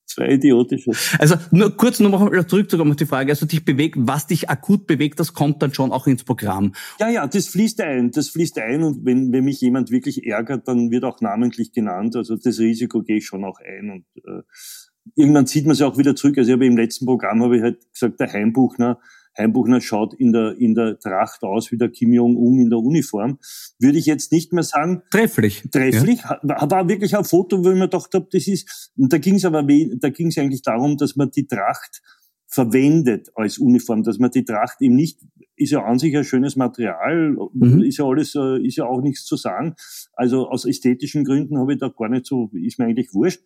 Speaker 3: Zwei idiotische.
Speaker 2: Also nur kurz noch mal zurückzukommen auf die Frage, also dich bewegt, was dich akut bewegt, das kommt dann schon auch ins Programm.
Speaker 3: Ja, ja, das fließt ein, das fließt ein und wenn, wenn mich jemand wirklich ärgert, dann wird auch namentlich genannt, also das Risiko gehe ich schon auch ein und äh, irgendwann zieht man sich auch wieder zurück. Also ich habe im letzten Programm habe ich halt gesagt, der Heimbuchner, Heimbuchner schaut in der, in der Tracht aus wie der Kim Jong-un in der Uniform, würde ich jetzt nicht mehr sagen.
Speaker 2: Trefflich.
Speaker 3: Trefflich. Ja. War wirklich ein Foto, wo ich mir gedacht habe, das ist, und da ging es aber, da ging es eigentlich darum, dass man die Tracht verwendet als Uniform, dass man die Tracht eben nicht, ist ja an sich ein schönes Material, mhm. ist ja alles, äh, ist ja auch nichts zu sagen. Also aus ästhetischen Gründen habe ich da gar nicht so, ist mir eigentlich wurscht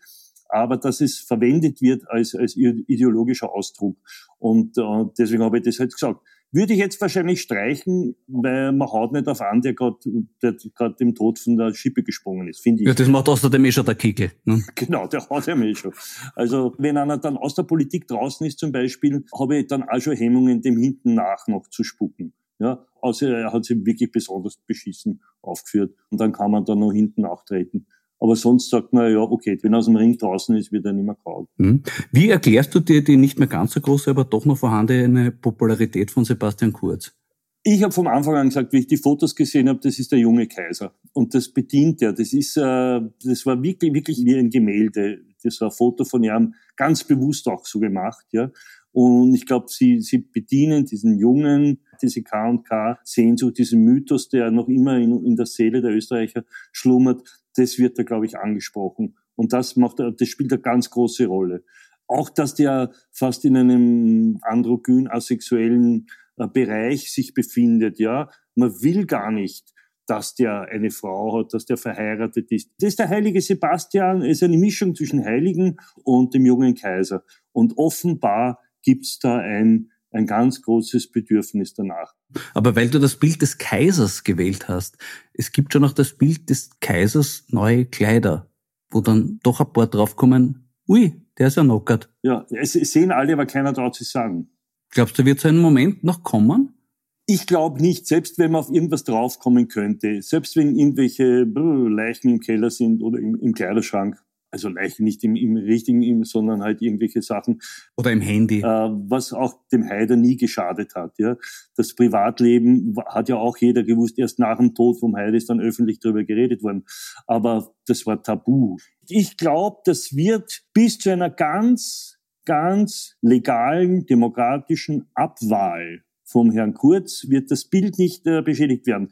Speaker 3: aber dass es verwendet wird als, als ideologischer Ausdruck. Und äh, deswegen habe ich das halt gesagt. Würde ich jetzt wahrscheinlich streichen, weil man haut nicht auf an, der gerade der gerade dem Tod von der Schippe gesprungen ist, finde ich.
Speaker 2: Ja, das macht außerdem eh schon der Kickel.
Speaker 3: Ne? Genau, der haut ja eh schon. Also wenn einer dann aus der Politik draußen ist zum Beispiel, habe ich dann auch schon Hemmungen, dem hinten nach noch zu spucken. Ja, außer er hat sich wirklich besonders beschissen aufgeführt und dann kann man da noch hinten nachtreten. Aber sonst sagt man, ja, okay, wenn er aus dem Ring draußen ist, wird er nicht mehr kaut.
Speaker 2: Mhm. Wie erklärst du dir die nicht mehr ganz so große, aber doch noch vorhandene Popularität von Sebastian Kurz?
Speaker 3: Ich habe vom Anfang an gesagt, wie ich die Fotos gesehen habe, das ist der junge Kaiser. Und das bedient er. Das ist, äh, das war wirklich, wirklich wie ein Gemälde. Das war ein Foto von ihm ganz bewusst auch so gemacht, ja. Und ich glaube, sie, sie bedienen diesen jungen, diese K&K Sehnsucht, diesen Mythos, der noch immer in, in der Seele der Österreicher schlummert das wird da, glaube ich, angesprochen. Und das macht, das spielt eine ganz große Rolle. Auch, dass der fast in einem androgyn asexuellen äh, Bereich sich befindet, ja. Man will gar nicht, dass der eine Frau hat, dass der verheiratet ist. Das ist der heilige Sebastian, ist eine Mischung zwischen Heiligen und dem jungen Kaiser. Und offenbar gibt's da ein, ein ganz großes Bedürfnis danach.
Speaker 2: Aber weil du das Bild des Kaisers gewählt hast, es gibt schon noch das Bild des Kaisers neue Kleider, wo dann doch ein paar draufkommen, ui, der ist ja knockert.
Speaker 3: Ja, es sehen alle, aber keiner traut sich sagen.
Speaker 2: Glaubst du, wird so ein Moment noch kommen?
Speaker 3: Ich glaube nicht, selbst wenn man auf irgendwas draufkommen könnte, selbst wenn irgendwelche Leichen im Keller sind oder im, im Kleiderschrank, also Leichen nicht im, im richtigen, im, sondern halt irgendwelche Sachen.
Speaker 2: Oder im Handy.
Speaker 3: Äh, was auch dem Haider nie geschadet hat. Ja. Das Privatleben hat ja auch jeder gewusst, erst nach dem Tod vom Haider ist dann öffentlich darüber geredet worden. Aber das war tabu. Ich glaube, das wird bis zu einer ganz, ganz legalen, demokratischen Abwahl vom Herrn Kurz wird das Bild nicht äh, beschädigt werden.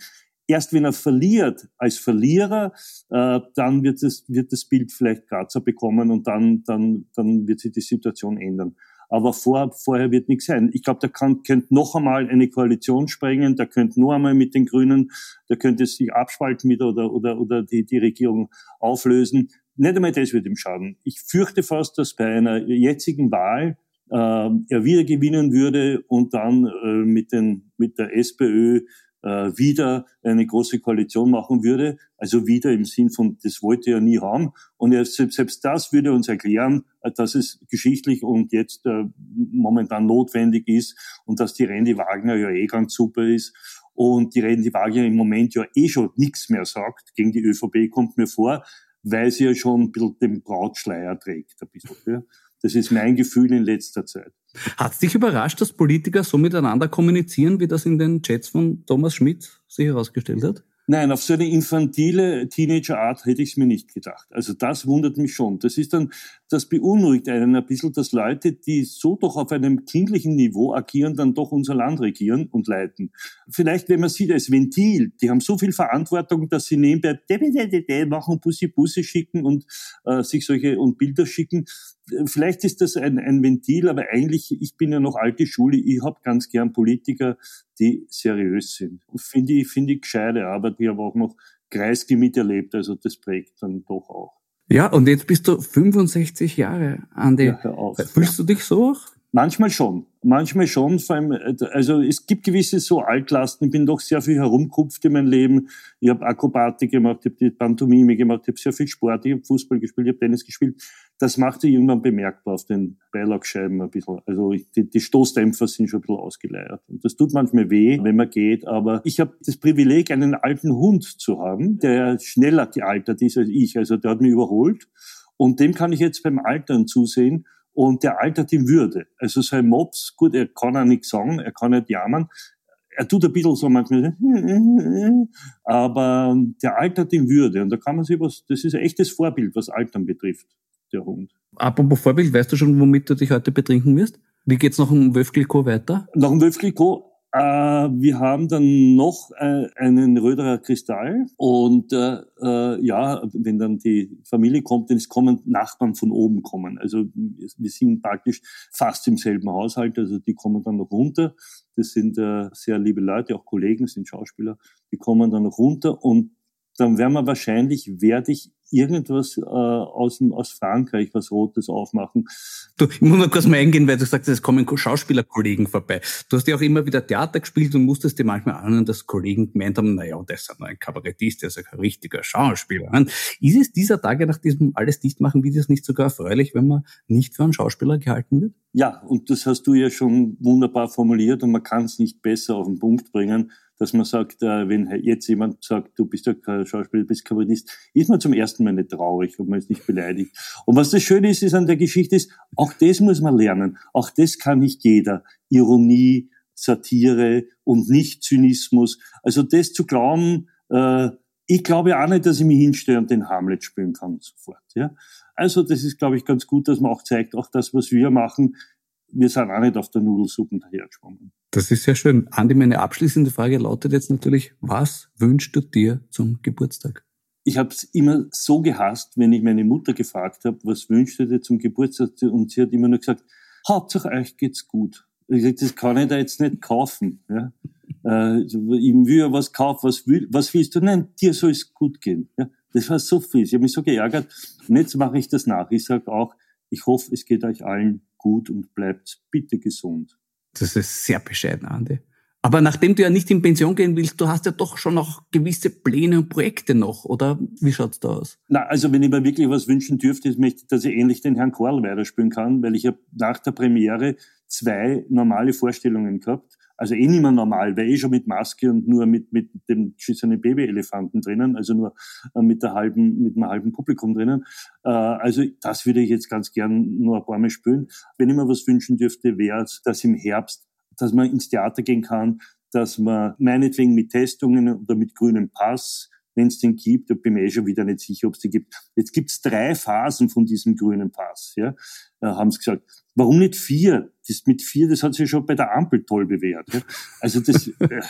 Speaker 3: Erst wenn er verliert als Verlierer, äh, dann wird, es, wird das Bild vielleicht Grazer bekommen und dann, dann, dann wird sich die Situation ändern. Aber vor, vorher wird nichts sein. Ich glaube, da kann, könnte noch einmal eine Koalition sprengen, da könnte noch einmal mit den Grünen, da könnte es sich abspalten mit oder, oder, oder die, die Regierung auflösen. Nicht einmal das wird ihm schaden. Ich fürchte fast, dass bei einer jetzigen Wahl äh, er wieder gewinnen würde und dann äh, mit, den, mit der SPÖ wieder eine große Koalition machen würde. Also wieder im Sinn von, das wollte er nie haben. Und er, selbst das würde uns erklären, äh, dass es geschichtlich und jetzt äh, momentan notwendig ist und dass die Randy Wagner ja eh ganz super ist und die Randy Wagner im Moment ja eh schon nichts mehr sagt gegen die ÖVP, kommt mir vor, weil sie ja schon ein bisschen den Brautschleier trägt. Ein bisschen, ja. Das ist mein Gefühl in letzter Zeit.
Speaker 2: Hat es dich überrascht, dass Politiker so miteinander kommunizieren, wie das in den Chats von Thomas Schmidt sich herausgestellt hat?
Speaker 3: Nein, auf so eine infantile Teenager-Art hätte ich es mir nicht gedacht. Also das wundert mich schon. Das ist dann, das beunruhigt einen ein bisschen, dass Leute, die so doch auf einem kindlichen Niveau agieren, dann doch unser Land regieren und leiten. Vielleicht, wenn man sieht als Ventil, die haben so viel Verantwortung, dass sie nebenbei machen, Bussi Bussi schicken und äh, sich solche und Bilder schicken. Vielleicht ist das ein, ein Ventil, aber eigentlich, ich bin ja noch alte Schule, ich habe ganz gern Politiker, die seriös sind. Finde ich, finde ich gescheite Arbeit. Ich habe auch noch Kreisky miterlebt, also das prägt dann doch auch.
Speaker 2: Ja, und jetzt bist du 65 Jahre, Andi. Ja, hör auf. Fühlst du dich so?
Speaker 3: Manchmal schon. Manchmal schon. Vor allem, also es gibt gewisse so Altlasten. Ich bin doch sehr viel herumkupft in meinem Leben. Ich habe Akrobatik gemacht, ich habe Pantomime gemacht, ich habe sehr viel Sport, ich habe Fußball gespielt, ich habe Tennis gespielt. Das macht sich irgendwann bemerkbar auf den Beilagscheiben ein bisschen. Also die, die Stoßdämpfer sind schon ein bisschen ausgeleiert. Und das tut manchmal weh, wenn man geht. Aber ich habe das Privileg, einen alten Hund zu haben, der schneller gealtert ist als ich. Also der hat mich überholt. Und dem kann ich jetzt beim Altern zusehen und der altert in Würde. Also sein Mops, gut, er kann auch nichts sagen, er kann nicht jammern, er tut ein bisschen so manchmal, aber der altert in Würde und da kann man sich was, das ist ein echtes Vorbild, was Altern betrifft, der Hund.
Speaker 2: Apropos Vorbild, weißt du schon, womit du dich heute betrinken wirst? Wie geht's nach dem Wölfgliko weiter?
Speaker 3: Nach dem Wölfgliko äh, wir haben dann noch äh, einen Röderer Kristall und äh, äh, ja, wenn dann die Familie kommt, dann kommen Nachbarn von oben kommen. Also wir sind praktisch fast im selben Haushalt, also die kommen dann noch runter. Das sind äh, sehr liebe Leute, auch Kollegen, sind Schauspieler, die kommen dann noch runter und dann werden wir wahrscheinlich, werde ich irgendwas äh, aus, aus Frankreich, was Rotes aufmachen.
Speaker 2: Du, ich muss mal kurz mal eingehen, weil du sagst, es kommen Schauspielerkollegen vorbei. Du hast ja auch immer wieder Theater gespielt und musstest dir manchmal anhören, dass Kollegen gemeint haben, naja, das ist ein Kabarettist, der ist ein richtiger Schauspieler. Ist es dieser Tage nach diesem alles Dichtmachen Videos nicht sogar erfreulich, wenn man nicht für einen Schauspieler gehalten wird?
Speaker 3: Ja, und das hast du ja schon wunderbar formuliert und man kann es nicht besser auf den Punkt bringen dass man sagt, äh, wenn jetzt jemand sagt, du bist ja kein Schauspieler, du bist Kabarettist, ist man zum ersten Mal nicht traurig und man ist nicht beleidigt. Und was das Schöne ist, ist an der Geschichte ist, auch das muss man lernen. Auch das kann nicht jeder. Ironie, Satire und nicht Zynismus. Also das zu glauben, äh, ich glaube auch nicht, dass ich mich hinstelle und den Hamlet spielen kann sofort. Ja? Also das ist, glaube ich, ganz gut, dass man auch zeigt, auch das, was wir machen, wir sind auch nicht auf der Nudelsuppe dahergeschwommen.
Speaker 2: Das ist sehr schön. Andi, meine abschließende Frage lautet jetzt natürlich, was wünschst du dir zum Geburtstag?
Speaker 3: Ich habe es immer so gehasst, wenn ich meine Mutter gefragt habe, was wünschst du dir zum Geburtstag? Und sie hat immer nur gesagt, Hauptsache euch geht's gut. Ich gesagt, das kann ich da jetzt nicht kaufen. Ja? Äh, ich will ja was kaufen, was, will, was willst du? Nein, dir soll es gut gehen. Ja? Das war so viel. Ich habe mich so geärgert. Und jetzt mache ich das nach. Ich sage auch, ich hoffe, es geht euch allen gut und bleibt bitte gesund.
Speaker 2: Das ist sehr bescheiden, Andi. Aber nachdem du ja nicht in Pension gehen willst, du hast ja doch schon noch gewisse Pläne und Projekte noch, oder wie schaut's da aus?
Speaker 3: Na, also wenn ich mir wirklich was wünschen dürfte, möchte ich, dass ich ähnlich den Herrn Korl weiterspielen kann, weil ich habe nach der Premiere zwei normale Vorstellungen gehabt Also eh nicht mehr normal, weil eh schon mit Maske und nur mit, mit dem geschissenen Babyelefanten drinnen, also nur äh, mit der halben, mit einem halben Publikum drinnen. Äh, also das würde ich jetzt ganz gern nur ein paar Mal spüren. Wenn ich mir was wünschen dürfte, wäre es, dass im Herbst, dass man ins Theater gehen kann, dass man meinetwegen mit Testungen oder mit grünem Pass wenn es den gibt, da bin ich mir eh schon wieder nicht sicher, ob es die gibt. Jetzt gibt es drei Phasen von diesem grünen Pass, ja, äh, haben sie gesagt. Warum nicht vier? Das mit vier, das hat sich schon bei der Ampel toll bewährt. Ja. Also das, äh,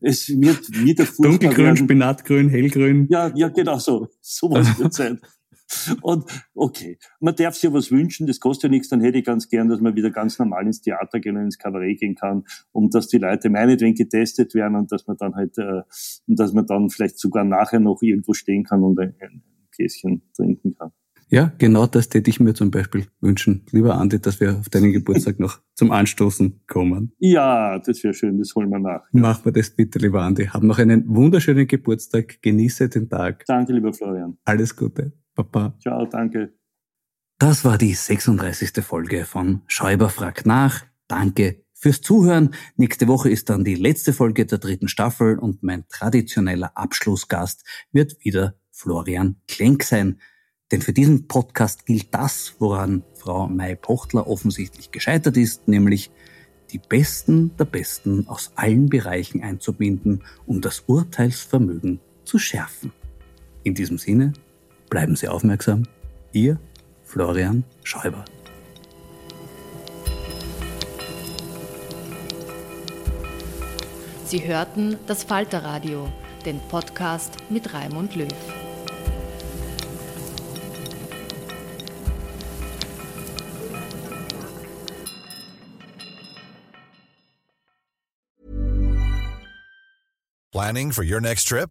Speaker 3: es wird wieder
Speaker 2: Dunkelgrün, werden. Spinatgrün, hellgrün.
Speaker 3: Ja, ja, genau so. Sowas wird sein. Und okay, man darf sich ja was wünschen, das kostet ja nichts, dann hätte ich ganz gern, dass man wieder ganz normal ins Theater gehen und ins Kabarett gehen kann, um dass die Leute meinetwegen getestet werden und dass man dann halt, äh, dass man dann vielleicht sogar nachher noch irgendwo stehen kann und ein, ein Gläschen trinken kann.
Speaker 2: Ja, genau das täte ich mir zum Beispiel wünschen. Lieber Andi, dass wir auf deinen Geburtstag noch zum Anstoßen kommen.
Speaker 3: Ja, das wäre schön, das holen wir nach.
Speaker 2: Ja. Machen wir das bitte, lieber Andi. Hab noch einen wunderschönen Geburtstag, genieße den Tag.
Speaker 3: Danke, lieber Florian.
Speaker 2: Alles Gute. Papa.
Speaker 3: Ciao, danke.
Speaker 2: Das war die 36. Folge von Schäuber fragt nach. Danke fürs Zuhören. Nächste Woche ist dann die letzte Folge der dritten Staffel und mein traditioneller Abschlussgast wird wieder Florian Klenk sein. Denn für diesen Podcast gilt das, woran Frau May Pochtler offensichtlich gescheitert ist, nämlich die Besten der Besten aus allen Bereichen einzubinden, um das Urteilsvermögen zu schärfen. In diesem Sinne, Bleiben Sie aufmerksam. Ihr Florian Schäuber.
Speaker 1: Sie hörten das Falterradio, den Podcast mit Raimund Löw.
Speaker 4: Planning for your next trip?